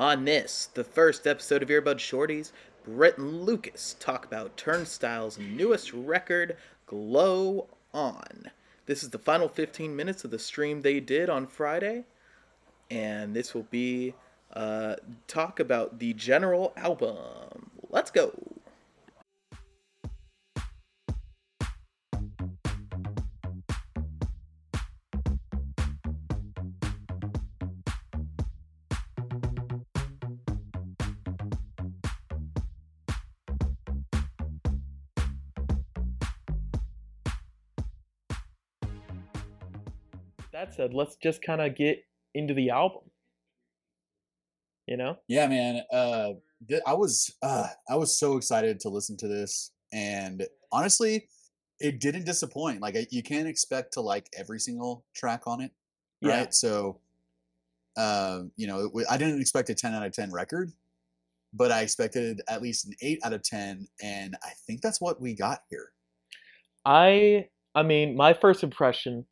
On this, the first episode of Earbud Shorties, Brett and Lucas talk about Turnstile's newest record, Glow On. This is the final 15 minutes of the stream they did on Friday, and this will be uh, talk about the general album. Let's go. That said, let's just kind of get into the album. You know? Yeah, man. Uh, th- I was uh, I was so excited to listen to this, and honestly, it didn't disappoint. Like you can't expect to like every single track on it, Yeah. right? So, um, you know, w- I didn't expect a ten out of ten record, but I expected at least an eight out of ten, and I think that's what we got here. I I mean, my first impression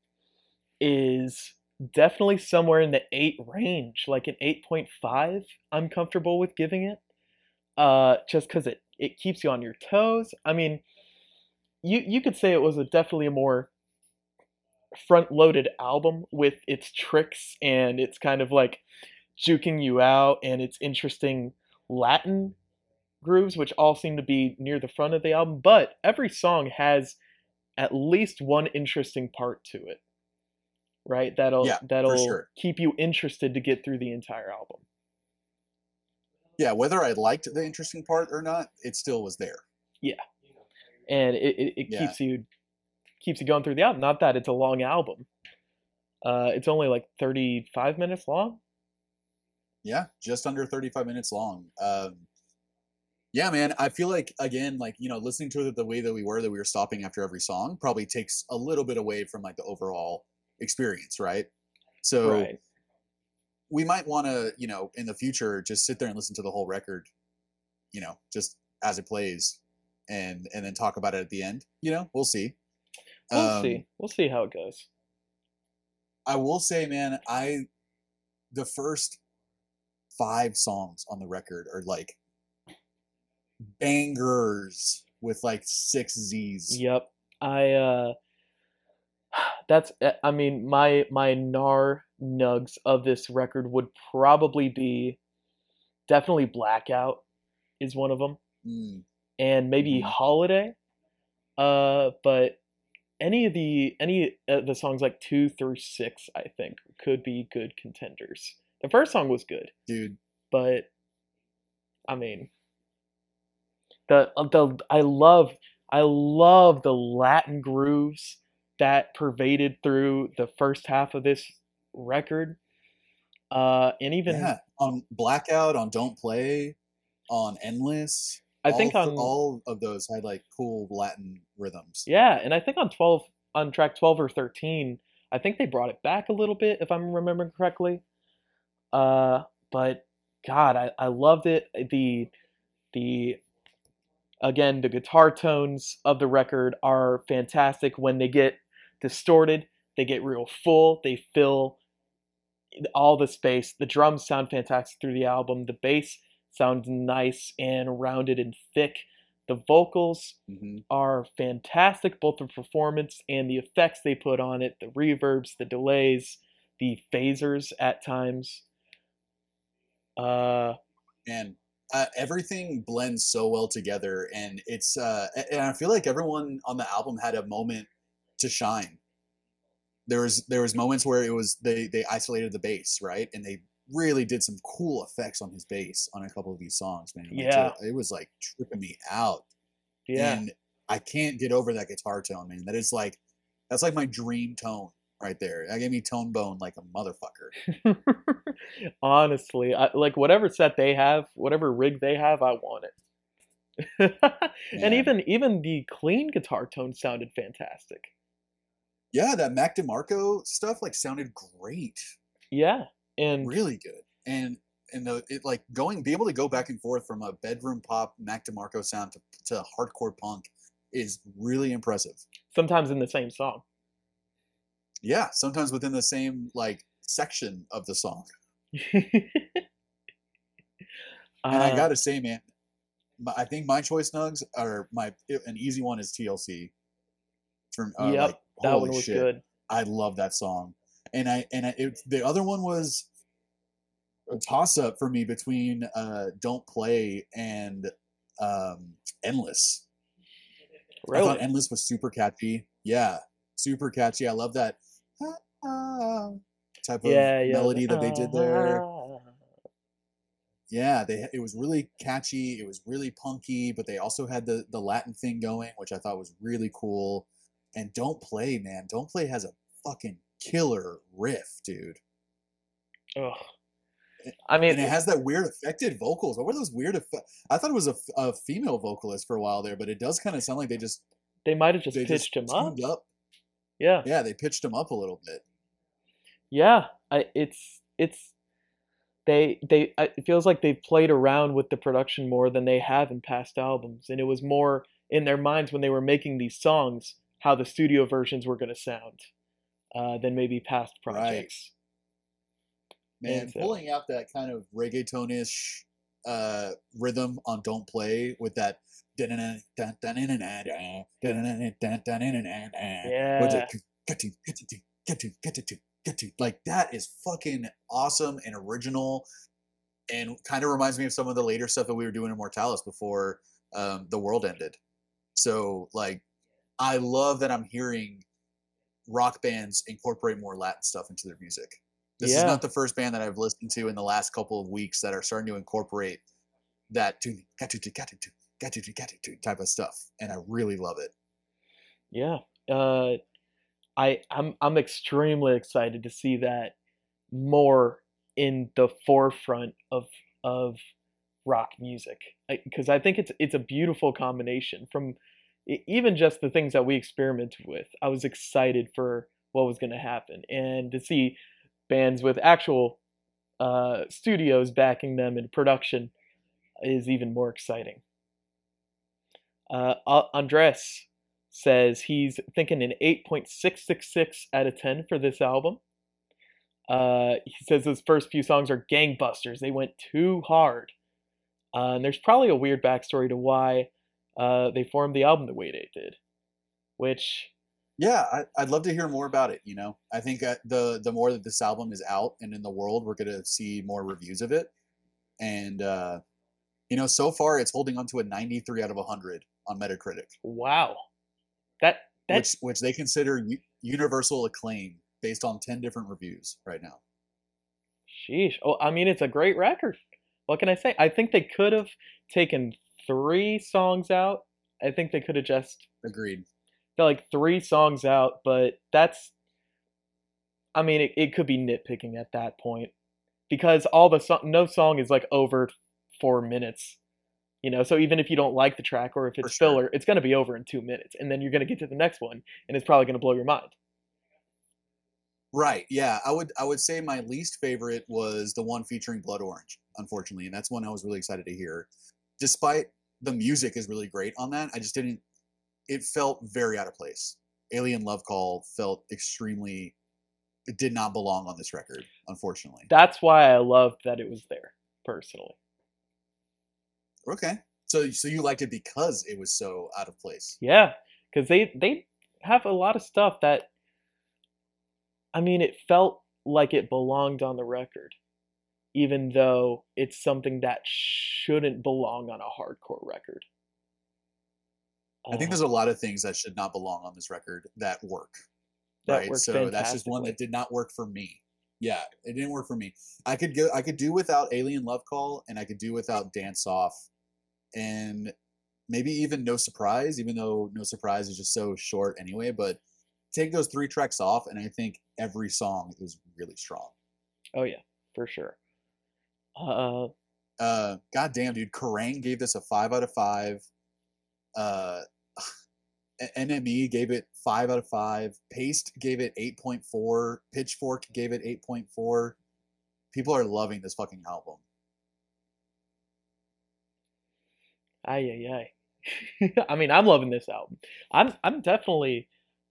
is definitely somewhere in the 8 range, like an 8.5. I'm comfortable with giving it. Uh just cuz it it keeps you on your toes. I mean, you you could say it was a definitely a more front-loaded album with its tricks and it's kind of like juking you out and its interesting Latin grooves which all seem to be near the front of the album, but every song has at least one interesting part to it right that'll Yeah, that'll sure. keep you interested to get through the entire album Yeah, whether I liked the interesting part or not, it still was there. Yeah, and it, it, it Yeah. keeps you keeps you going through the album not that it's a long album uh it's only like 35 minutes long Yeah, just under 35 minutes long. Um, yeah, man, I feel like again, like you know, listening to it the way that we were, that we were stopping after every song, probably takes a little bit away from like the overall experience, right? So right we might want to, you know, in the future, just sit there and listen to the whole record, you know, just as it plays, and and then talk about it at the end. You know, we'll see. we'll Um, see we'll see how it goes I will say, man, I the first five songs on the record are like bangers with like six Z's. Yep. I uh that's uh, I mean my my nar nugs of this record would probably be definitely Blackout is one of them Mm, and maybe Mhm. Holiday. Uh but any of the any of the songs like 2 through 6 I think could be good contenders. The first song was good, dude, but I mean the uh, the I love I love the Latin grooves that pervaded through the first half of this record. Uh and even yeah, on Blackout, on Don't Play, on Endless. I think all, on all of those had like cool Latin rhythms. yeah, and I think on 12 on track 12 or 13, I think they brought it back a little bit if I'm remembering correctly. Uh but god, I I loved it. The the again, the guitar tones of the record are fantastic when they get distorted, they get real full, they fill all the space. The drums sound fantastic through the album. The bass sounds nice and rounded and thick. The vocals hmm are fantastic, both the performance and the effects they put on it, the reverbs, the delays, the phasers at times. Uh, and uh, everything blends so well together and it's uh and i feel like everyone on the album had a moment to shine. There was there was moments where it was they they isolated the bass right? And they really did some cool effects on his bass on a couple of these songs man. Like, Yeah. it was like tripping me out. Yeah, and i can't get over that guitar tone man. That is like that's like my dream tone right there. That gave me tone bone like a motherfucker. Honestly, I, like whatever set they have, whatever rig they have, I want it. and even even the clean guitar tone sounded fantastic. Yeah that mac demarco stuff like sounded great Yeah, and really good and and the it like going be able to go back and forth from a bedroom pop mac demarco sound to, to hardcore punk is really impressive sometimes in the same song. yeah sometimes within the same like section of the song And I Uh, gotta say, man, I think my choice nugs are my an easy one is TLC. From uh, Yep, like, that holy one was shit, good. I love that song, and I and I, it, the other one was a toss up for me between uh, "Don't Play" and um, "Endless." I thought "Endless" was super catchy. Yeah, super catchy. I love that type of Yeah, yeah. melody that they did there. Ah. Yeah, they it was really catchy. It was really punky, but they also had the the Latin thing going, which I thought was really cool. And Don't Play, man, Don't Play has a fucking killer riff, dude. Ugh. I mean, And it has that weird affected vocals. What were those weird? Effe- I thought it was a female vocalist for a while there, but it does kind of sound like they just they might have just they pitched just him up. up. Yeah, Yeah, they pitched him up a little bit. yeah. I, it's it's they they it feels like they've played around with the production more than they have in past albums, and it was more in their minds when they were making these songs how the studio versions were going to sound uh, than maybe past projects. Right. Man, so- pulling out that kind of reggaetonish uh, rhythm on "Don't Play" with that. Yeah. Like that is fucking awesome and original, and kind of reminds me of some of the later stuff that we were doing in Mortalis before um, the world ended. So like, I love that I'm hearing rock bands incorporate more Latin stuff into their music. This is not the first band that I've listened to in the last couple of weeks that are starting to incorporate that type of stuff, and I really love it. Yeah. Uh, I I'm I'm extremely excited to see that more in the forefront of of rock music because I think it's it's a beautiful combination from even just the things that we experimented with. I was excited for what was going to happen and to see bands with actual uh, studios backing them in production is even more exciting. Uh, Andres says he's thinking an 8.666 out of 10 for this album. Uh, he says his first few songs are gangbusters. They went too hard. Uh, and there's probably a weird backstory to why uh, they formed the album the way they did, which Yeah, I, I'd love to hear more about it. You know, I think uh, the the more that this album is out and in the world, we're gonna see more reviews of it. And uh, you know, so far it's holding on to a 93 out of 100 on Metacritic, wow, that that which which they consider u- universal acclaim based on 10 different reviews right now. sheesh. Oh, I mean it's a great record. What can I say? I think they could have taken three songs out. I think they could have just Agreed. they're like three songs out, but that's I mean it, it could be nitpicking at that point because all the song no song is like over four minutes. You know, so even if you don't like the track or if it's sure. filler, it's gonna be over in two minutes. And then you're gonna get to the next one and it's probably gonna blow your mind. Right. Yeah. I would I would say my least favorite was the one featuring Blood Orange, unfortunately, and that's one I was really excited to hear. Despite the music is really great on that, I just didn't it felt very out of place. Alien Love Call felt extremely it did not belong on this record, unfortunately. That's why I loved that it was there, personally. Okay. So so you liked it because it was so out of place. Yeah, because they they have a lot of stuff that I mean, it felt like it belonged on the record, even though it's something that shouldn't belong on a hardcore record. I think Uh, there's a lot of things that should not belong on this record that work. that right? So that's just one that did not work for me. Yeah, it didn't work for me. I could go I could do without Alien Love Call and I could do without Dance Off and maybe even No Surprise, even though No Surprise is just so short anyway, but take those three tracks off and I think every song is really strong. Oh yeah, for sure. Uh, Uh god damn dude, Kerrang gave this a five out of five. Uh NME gave it five out of five. Paste gave it eight point four. Pitchfork gave it eight point four. People are loving this fucking album. ay ay ay. I mean, I'm loving this album. I'm I'm definitely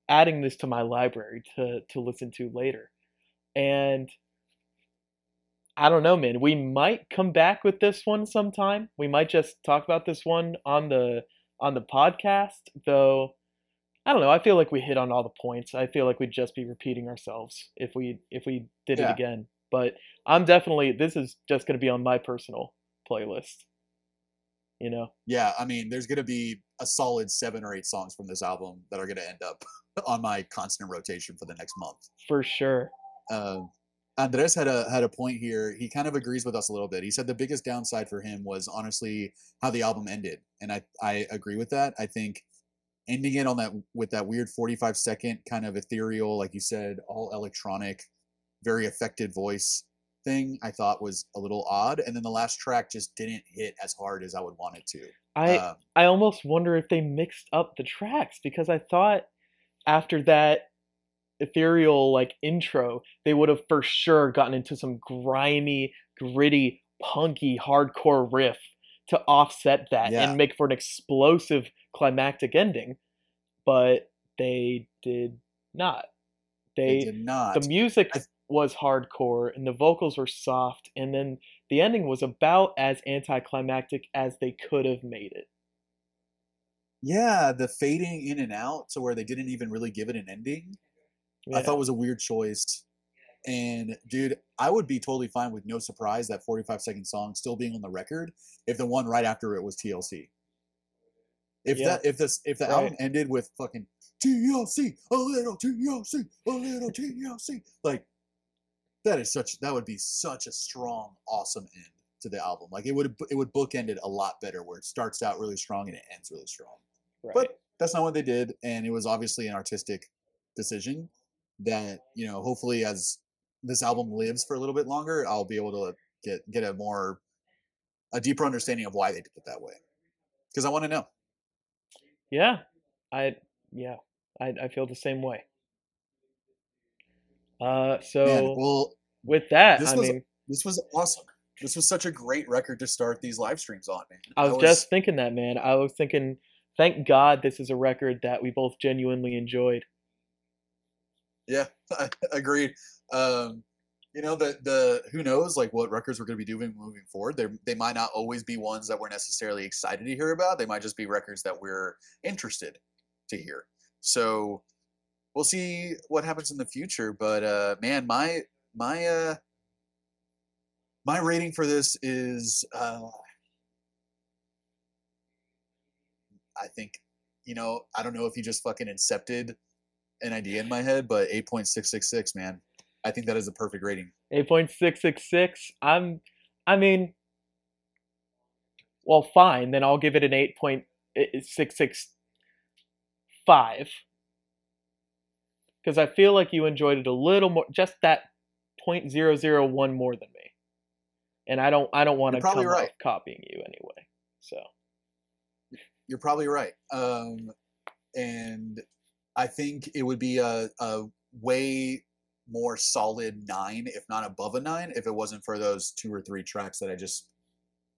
adding this to my library to to listen to later, and I don't know, man. We might come back with this one sometime. We might just talk about this one on the on the podcast, though. I don't know. I feel like we hit on all the points. I feel like we'd just be repeating ourselves if we if we did Yeah. it again. But I'm definitely this is just going to be on my personal playlist. You know. Yeah, I mean, there's gonna be a solid seven or eight songs from this album that are gonna end up on my constant rotation for the next month. For sure. Um, Andres had a had a point here. He kind of agrees with us a little bit. He said the biggest downside for him was honestly how the album ended, and I I agree with that. I think ending it on that with that weird 45 second kind of ethereal, like you said, all electronic, very affected voice thing, I thought was a little odd. And then the last track just didn't hit as hard as I would want it to. I Um, I almost wonder if they mixed up the tracks because I thought after that ethereal like intro, they would have for sure gotten into some grimy, gritty, punky, hardcore riff to offset that Yeah. and make for an explosive climactic ending. But they did not. they They did not. the music I- was hardcore and the vocals were soft and then the ending was about as anticlimactic as they could have made it. Yeah, the fading in and out to where they didn't even really give it an ending. I Yeah. thought was a weird choice. And dude, I would be totally fine with no surprise that 45 second song still being on the record if the one right after it was TLC. If Yeah. that if this if the Right. album ended with fucking TLC, a little TLC, a little TLC, like that is such that would be such a strong, awesome end to the album. Like it would it would bookend it a lot better where it starts out really strong and it ends really strong right. but that's not what they did and it was obviously an artistic decision that you know hopefully as this album lives for a little bit longer i'll be able to get get a more a deeper understanding of why they did it that way because i want to know Yeah, I yeah, I I feel the same way. Uh, so Man, well with that, this I was- mean, this was awesome this was such a great record to start these live streams on man I was, just thinking that, man. I was thinking, thank God this is a record that we both genuinely enjoyed. Yeah, I agreed. Um, you know, the the who knows like what records we're going to be doing moving forward. They they might not always be ones that we're necessarily excited to hear about. They might just be records that we're interested to hear. So we'll see what happens in the future. But uh, man, my my uh, my rating for this is uh, I think you know I don't know if you just fucking incepted an idea in my head, but 8.666, man. I think that is a perfect rating. 8.666. I'm, I mean, well, fine. Then I'll give it an 8.665. Because I feel like you enjoyed it a little more, just that 0.001 more than me. And I don't, I don't want to come right. off copying you anyway. So You're probably right. Um, and I think it would be a, a way more solid nine, if not above a nine, if it wasn't for those two or three tracks that I just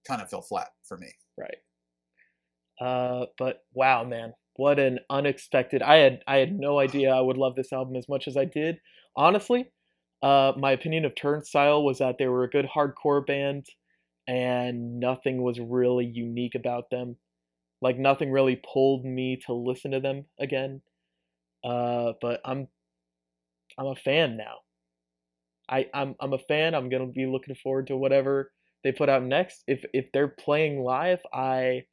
kind of fell flat for me. Right. Uh, but wow, man, what an unexpected! I had I had no idea I would love this album as much as I did. Honestly, uh, my opinion of Turnstile was that they were a good hardcore band, and nothing was really unique about them. Like nothing really pulled me to listen to them again. Uh, but I'm I'm a fan now. I I'm I'm a fan. I'm gonna be looking forward to whatever they put out next. If if they're playing live, I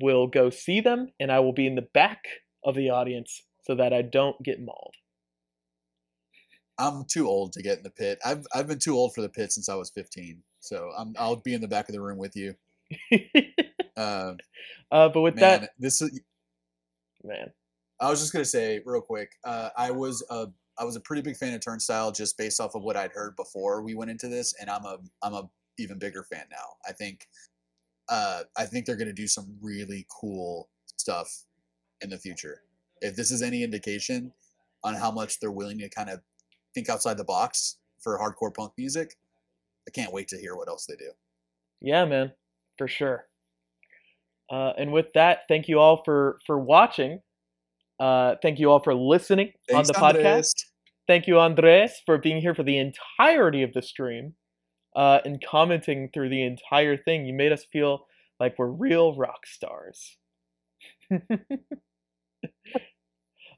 will go see them and I will be in the back of the audience so that I don't get mauled. I'm too old to get in the pit. I've I've been too old for the pit since I was 15. So I'm I'll be in the back of the room with you. Uh, uh, but with man, that, this is man, I was just gonna say real quick. Uh, I was a I was a pretty big fan of Turnstile just based off of what I'd heard before we went into this, and I'm a I'm a even bigger fan now. I think uh, I think they're gonna do some really cool stuff in the future. If this is any indication on how much they're willing to kind of think outside the box for hardcore punk music, I can't wait to hear what else they do. yeah, man, for sure. Uh, and with that, thank you all for for watching. Uh, thank you all for listening Thanks, on the podcast. Andres. Thank you, Andres, for being here for the entirety of the stream. uh, and commenting through the entire thing. You made us feel like we're real rock stars. I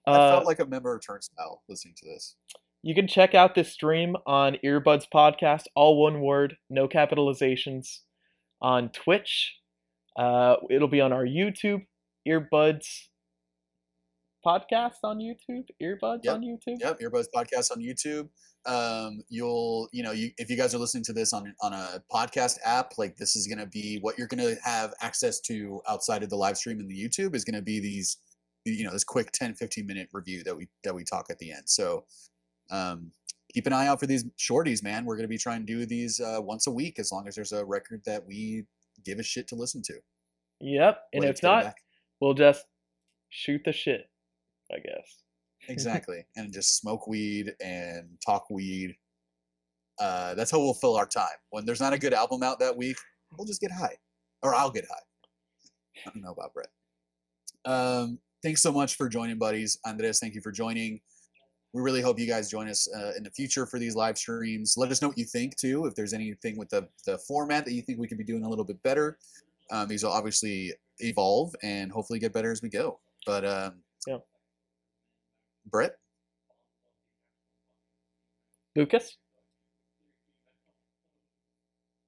Uh, felt like a member of Turnstile listening to this. you can check out this stream on Earbuds Podcast, all one word, no capitalizations, on Twitch. Uh, it'll be on our YouTube, Earbuds Podcast on YouTube, Earbuds Yep. on YouTube. Yep, Earbuds Podcast on YouTube. Um, you'll, you know, you if you guys are listening to this on on a podcast app, like this is gonna be what you're gonna have access to outside of the live stream in the YouTube is gonna be these, you know, this quick 10, 15 minute review that we that we talk at the end. So, um, keep an eye out for these shorties, man. We're gonna be trying to do these uh, once a week as long as there's a record that we give a shit to listen to. Yep. And if not, back. we'll just shoot the shit, I guess. exactly and just smoke weed and talk weed. Uh, that's how we'll fill our time. When there's not a good album out that week we'll just get high or i'll get high. I don't know about brett. Um, thanks so much for joining buddies. Andres thank you for joining. We really hope you guys join us uh, in the future for these live streams. Let us know what you think too if there's anything with the, the format that you think we could be doing a little bit better. Um, these will obviously evolve and hopefully get better as we go. But um, Yeah. Brett Lucas,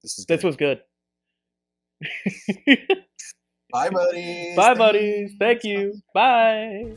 This is this was good. Bye, buddies. Bye, buddies. Thank you. Bye.